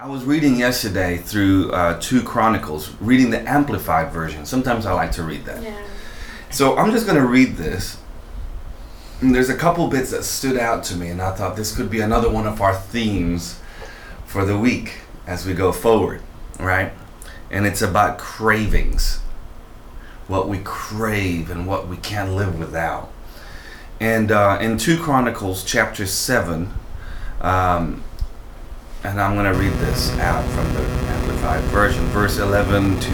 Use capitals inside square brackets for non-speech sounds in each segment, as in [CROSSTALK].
I was reading yesterday through uh, two Chronicles, reading the Amplified version. Sometimes I like to read that. Yeah. So I'm just going to read this. And there's a couple bits that stood out to me, and I thought this could be another one of our themes for the week as we go forward, right? And it's about cravings what we crave and what we can't live without. And uh, in 2 Chronicles chapter 7, um, and I'm going to read this out from the Amplified Version, verse 11 to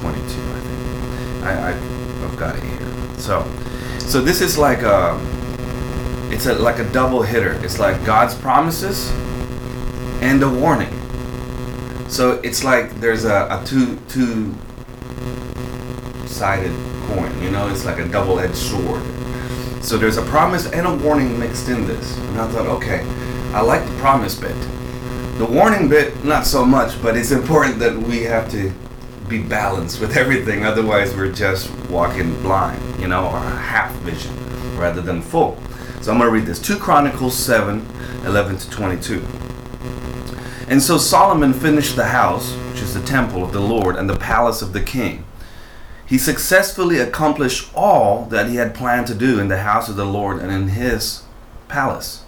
22, I think. I, I've got it here. So, so this is like a, it's a, like a double hitter. It's like God's promises and a warning. So it's like there's a, a two two sided coin. You know, it's like a double edged sword. So there's a promise and a warning mixed in this. And I thought, okay, I like the promise bit. The warning bit, not so much, but it's important that we have to be balanced with everything. Otherwise, we're just walking blind, you know, or half vision rather than full. So I'm going to read this 2 Chronicles 7 11 to 22. And so Solomon finished the house, which is the temple of the Lord, and the palace of the king. He successfully accomplished all that he had planned to do in the house of the Lord and in his palace.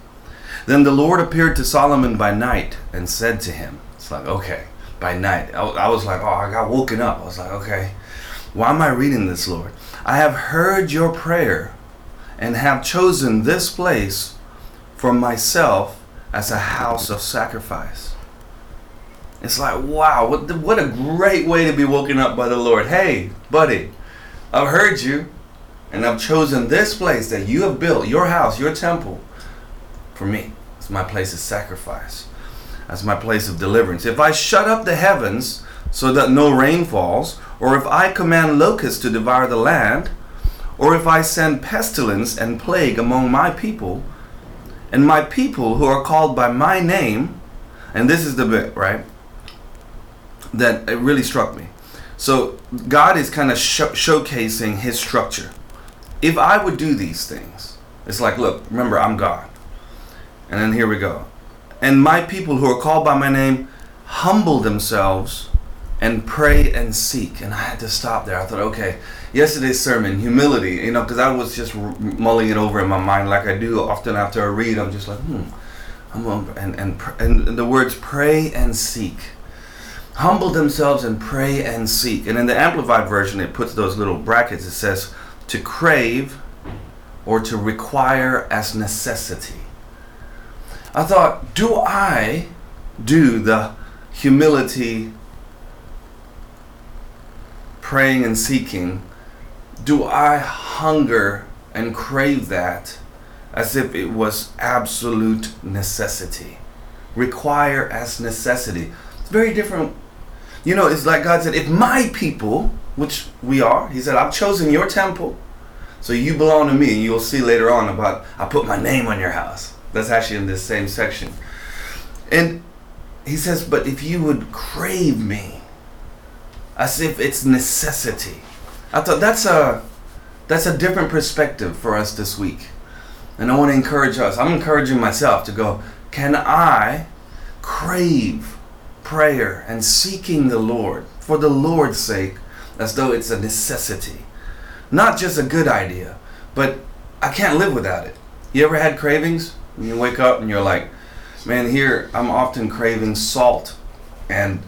Then the Lord appeared to Solomon by night and said to him, It's like, okay, by night. I, was like, oh, I got woken up. I was like, okay, why am I reading this, Lord? I have heard your prayer and have chosen this place for myself as a house of sacrifice. It's like, wow, what, the, what a great way to be woken up by the Lord. Hey, buddy, I've heard you, and I've chosen this place that you have built, your house, your temple, for me. It's my place of sacrifice. That's my place of deliverance. If I shut up the heavens so that no rain falls, or if I command locusts to devour the land, or if I send pestilence and plague among my people, and my people who are called by my name, and this is the bit, right? That it really struck me. So God is kind of sh- showcasing his structure. If I would do these things, it's like, look, remember, I'm God. And then here we go. And my people who are called by my name humble themselves and pray and seek. And I had to stop there. I thought, okay, yesterday's sermon, humility, you know, because I was just mulling it over in my mind like I do often after I read. I'm just like, hmm. I'm and, and, and the words pray and seek. Humble themselves and pray and seek. And in the Amplified Version, it puts those little brackets. It says to crave or to require as necessity. I thought, do I do the humility, praying and seeking? Do I hunger and crave that as if it was absolute necessity? Require as necessity. It's very different. You know, it's like God said, if my people, which we are, He said, I've chosen your temple, so you belong to me. You'll see later on about, I put my name on your house. That's actually in this same section. And he says, But if you would crave me, as if it's necessity. I thought that's a that's a different perspective for us this week. And I want to encourage us. I'm encouraging myself to go, can I crave prayer and seeking the Lord for the Lord's sake as though it's a necessity? Not just a good idea, but I can't live without it. You ever had cravings? You wake up and you're like, man, here I'm often craving salt and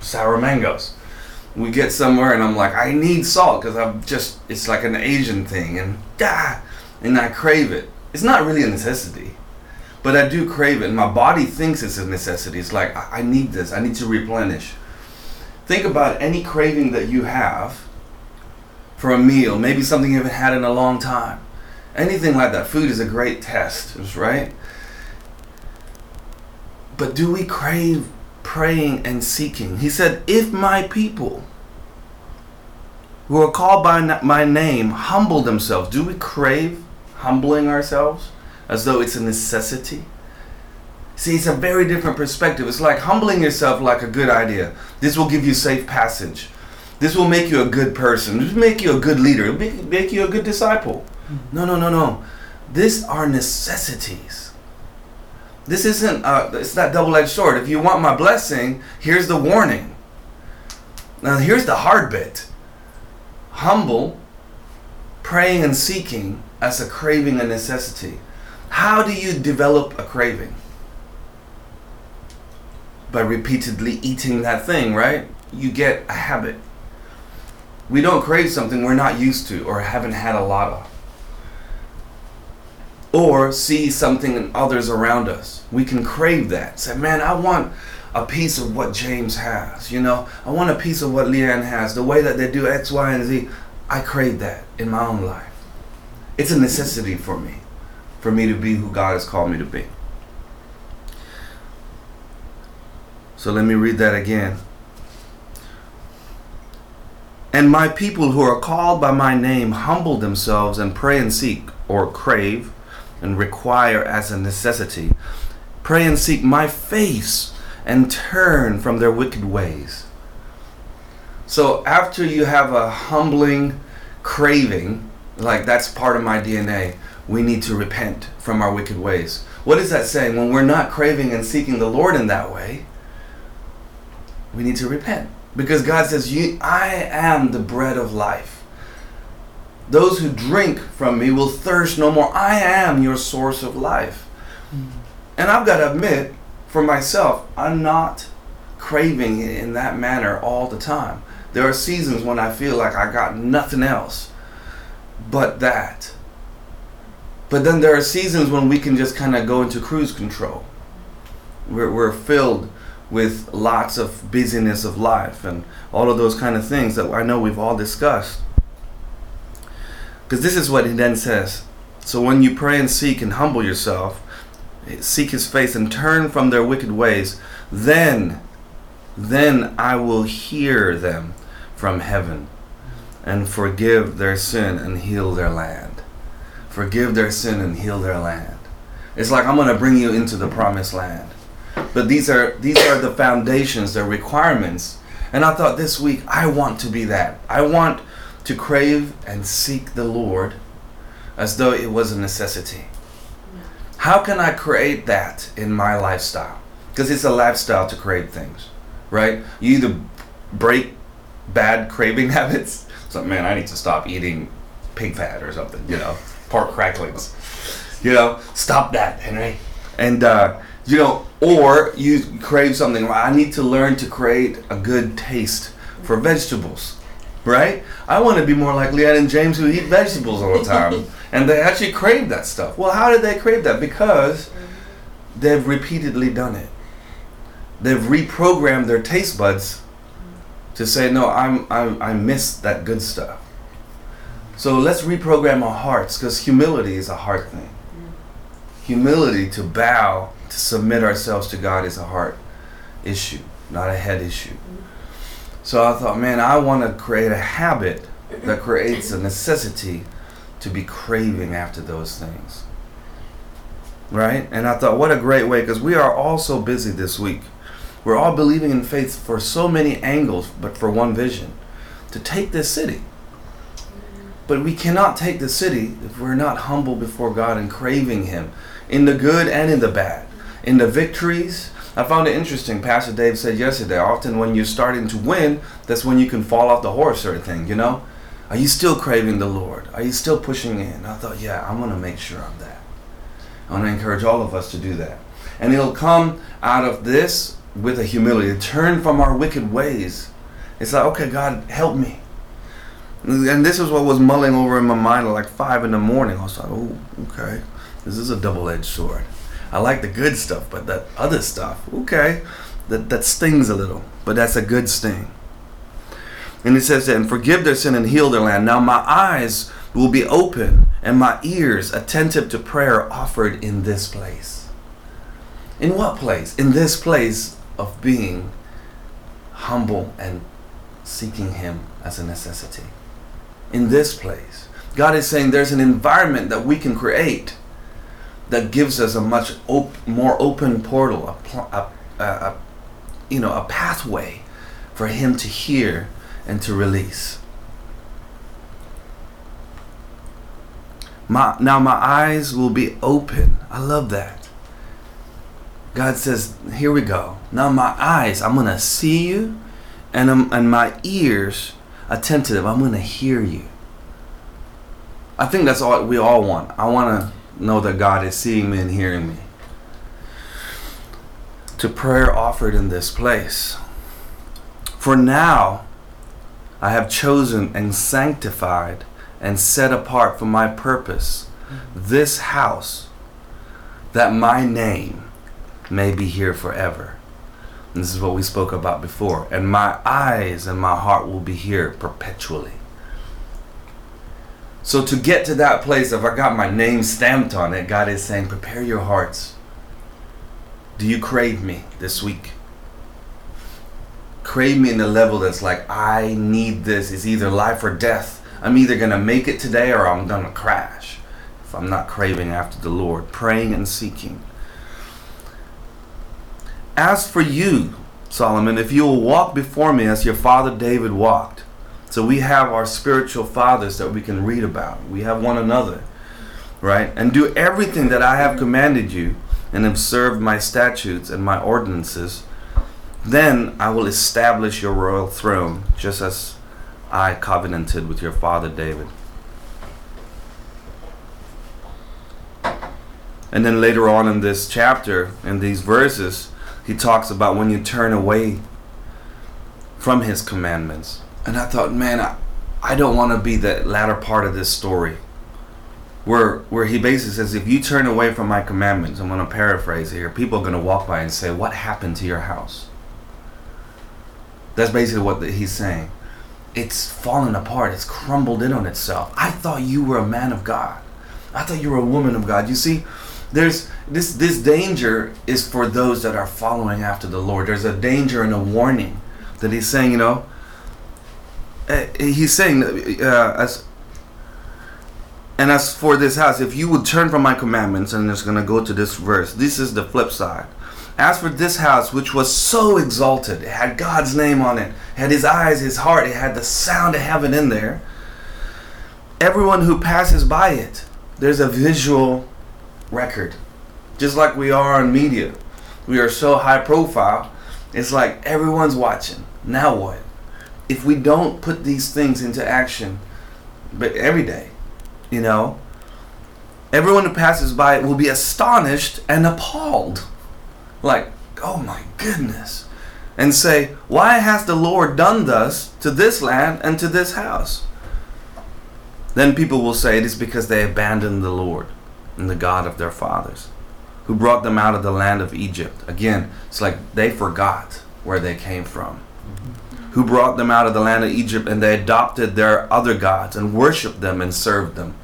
sour mangoes. We get somewhere and I'm like, I need salt because I'm just, it's like an Asian thing and ah, and I crave it. It's not really a necessity, but I do crave it. And my body thinks it's a necessity. It's like, I, I need this, I need to replenish. Think about any craving that you have for a meal, maybe something you haven't had in a long time anything like that. Food is a great test, right? But do we crave praying and seeking? He said, If my people who are called by my name humble themselves, do we crave humbling ourselves as though it's a necessity? See, it's a very different perspective. It's like humbling yourself like a good idea. This will give you safe passage. This will make you a good person. This will make you a good leader. It'll make, make you a good disciple. No, no, no, no. These are necessities. this isn't uh, it's that double-edged sword. If you want my blessing, here's the warning. Now here's the hard bit. Humble, praying and seeking as a craving and necessity. How do you develop a craving? By repeatedly eating that thing, right? You get a habit. We don't crave something we're not used to or haven't had a lot of or see something in others around us. We can crave that. Say, man, I want a piece of what James has. You know, I want a piece of what Leanne has. The way that they do X, Y, and Z. I crave that in my own life. It's a necessity for me, for me to be who God has called me to be. So let me read that again. And my people who are called by my name humble themselves and pray and seek or crave and require as a necessity. Pray and seek my face and turn from their wicked ways. So after you have a humbling craving, like that's part of my DNA, we need to repent from our wicked ways. What is that saying? When we're not craving and seeking the Lord in that way, we need to repent. Because God says, I am the bread of life. Those who drink from me will thirst no more. I am your source of life. Mm-hmm. And I've got to admit, for myself, I'm not craving it in that manner all the time. There are seasons when I feel like I got nothing else but that. But then there are seasons when we can just kind of go into cruise control. We're, we're filled with lots of busyness of life and all of those kind of things that I know we've all discussed. Because this is what he then says. So when you pray and seek and humble yourself, seek his face and turn from their wicked ways, then, then I will hear them from heaven and forgive their sin and heal their land. Forgive their sin and heal their land. It's like I'm going to bring you into the promised land. But these are these are the foundations, the requirements. And I thought this week I want to be that. I want to crave and seek the Lord as though it was a necessity. How can I create that in my lifestyle? Because it's a lifestyle to crave things, right? You either break bad craving [LAUGHS] habits. So, man, I need to stop eating pig fat or something, you know, pork cracklings. You know, stop that, Henry. And, uh, you know, or you crave something. I need to learn to create a good taste for vegetables right? I want to be more like Leanne and James who eat vegetables all the time. [LAUGHS] and they actually crave that stuff. Well, how did they crave that? Because they've repeatedly done it. They've reprogrammed their taste buds to say, no, I'm, I'm, I miss that good stuff. So let's reprogram our hearts because humility is a heart thing. Humility to bow, to submit ourselves to God is a heart issue, not a head issue. So I thought, man, I want to create a habit that creates a necessity to be craving after those things. Right? And I thought, what a great way, because we are all so busy this week. We're all believing in faith for so many angles, but for one vision to take this city. But we cannot take the city if we're not humble before God and craving Him in the good and in the bad, in the victories I found it interesting. Pastor Dave said yesterday, often when you're starting to win, that's when you can fall off the horse sort of thing, you know? Are you still craving the Lord? Are you still pushing in? I thought, yeah, I'm going to make sure I'm that. I want to encourage all of us to do that. And it'll come out of this with a humility. Turn from our wicked ways. It's like, okay, God, help me. And this is what was mulling over in my mind at like 5 in the morning. I was like, oh, okay. This is a double edged sword. I like the good stuff, but that other stuff, okay, that, that stings a little, but that's a good sting. And he says that, and forgive their sin and heal their land. Now my eyes will be open and my ears attentive to prayer offered in this place. In what place? In this place of being humble and seeking Him as a necessity. In this place. God is saying there's an environment that we can create that gives us a much op- more open portal, a, pl- a, a, a, you know, a pathway for Him to hear and to release. My, now my eyes will be open. I love that. God says, Here we go. Now my eyes, I'm to see you, and, I'm, and my ears, attentive, I'm to hear you. I think that's all we all want. I want to know that God is seeing me and hearing me. To prayer offered in this place. For now, I have chosen and sanctified and set apart for my purpose this house, that my name may be here forever. And this is what we spoke about before. And my eyes and my heart will be here perpetually. So to get to that place, if I got my name stamped on it, God is saying, prepare your hearts. Do you crave me this week? Crave me in the level that's like, I need this. It's either life or death. I'm either going to make it today or I'm going to crash if I'm not craving after the Lord, praying and seeking. As for you, Solomon, if you will walk before me as your father David walked. So we have our spiritual fathers that we can read about. We have one another, right? And do everything that I have commanded you and observe my statutes and my ordinances. Then I will establish your royal throne, just as I covenanted with your father David. And then later on in this chapter, in these verses, he talks about when you turn away from his commandments. And I thought, man, I, I don't want to be the latter part of this story. Where, where he basically says, if you turn away from my commandments, I'm going to paraphrase here, people are going to walk by and say, What happened to your house? That's basically what the, he's saying. It's fallen apart, it's crumbled in on itself. I thought you were a man of God. I thought you were a woman of God. You see, there's this this danger is for those that are following after the Lord. There's a danger and a warning that he's saying, you know. Uh, he's saying uh, as and as for this house, if you would turn from my commandments, and it's going to go to this verse. This is the flip side. As for this house, which was so exalted, it had God's name on it had His eyes, His heart, it had the sound of heaven in there. Everyone who passes by it, there's a visual record. Just like we are on media. We are so high profile. It's like everyone's watching. Now what? If we don't put these things into action, but every day, you know, everyone who passes by will be astonished and appalled. Like, oh my goodness. And say, why has the Lord done thus to this land and to this house? Then people will say it is because they abandoned the Lord and the God of their fathers, who brought them out of the land of Egypt. Again, it's like they forgot where they came from. Mm-hmm. Who brought them out of the land of Egypt and they adopted their other gods and worshiped them and served them.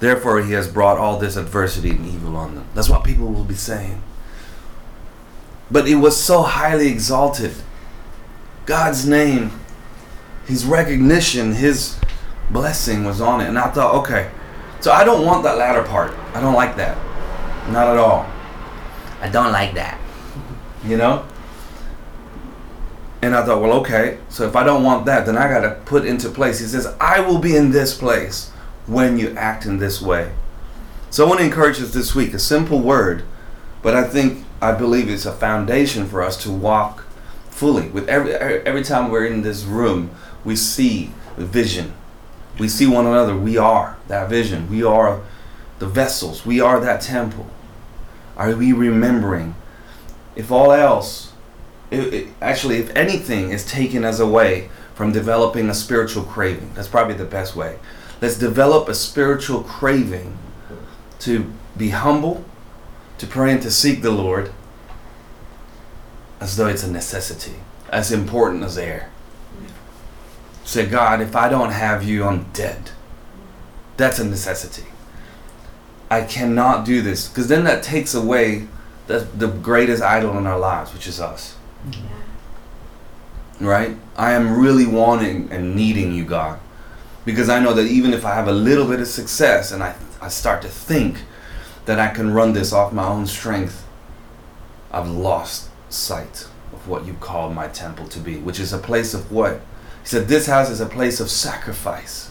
Therefore, he has brought all this adversity and evil on them. That's what people will be saying. But it was so highly exalted. God's name, his recognition, his blessing was on it. And I thought, okay, so I don't want that latter part. I don't like that. Not at all. I don't like that. You know? And I thought, well, okay, so if I don't want that, then I got to put into place. He says, I will be in this place when you act in this way. So I want to encourage us this week a simple word, but I think, I believe it's a foundation for us to walk fully. With every, every time we're in this room, we see vision we see one another. We are that vision. We are the vessels. We are that temple. Are we remembering? If all else, it, it, actually, if anything is taken as a way from developing a spiritual craving, that's probably the best way. Let's develop a spiritual craving to be humble, to pray and to seek the Lord as though it's a necessity, as important as air. Say, God, if I don't have you, I'm dead. That's a necessity. I cannot do this because then that takes away the, the greatest idol in our lives, which is us. Right? I am really wanting and needing you, God. Because I know that even if I have a little bit of success and I, I start to think that I can run this off my own strength, I've lost sight of what you call my temple to be, which is a place of what? He said, This house is a place of sacrifice.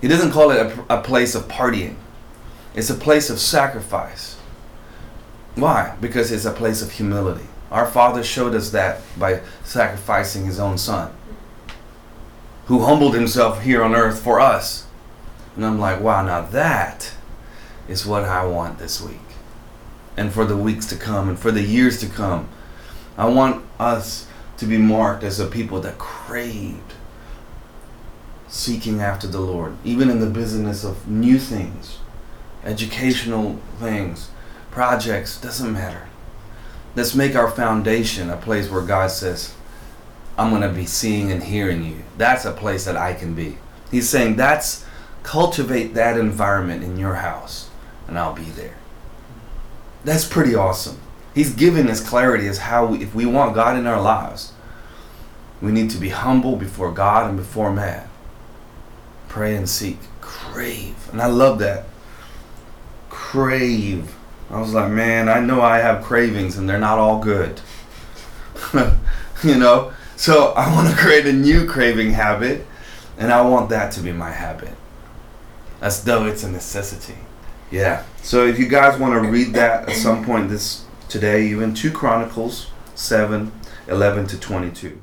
He doesn't call it a, a place of partying, it's a place of sacrifice. Why? Because it's a place of humility. Our Father showed us that by sacrificing His own Son, who humbled Himself here on earth for us. And I'm like, wow, now that is what I want this week. And for the weeks to come and for the years to come. I want us to be marked as a people that craved seeking after the Lord, even in the business of new things, educational things, projects, doesn't matter. Let's make our foundation a place where God says, I'm going to be seeing and hearing you. That's a place that I can be. He's saying that's cultivate that environment in your house and I'll be there. That's pretty awesome. He's giving us clarity as how we, if we want God in our lives, we need to be humble before God and before man. Pray and seek. Crave. And I love that. Crave. I was like, man, I know I have cravings and they're not all good. [LAUGHS] you know? So I want to [LAUGHS] create a new craving habit and I want that to be my habit. As though it's a necessity. Yeah. So if you guys want to read that at some point this today, even 2 Chronicles 7 11 to 22.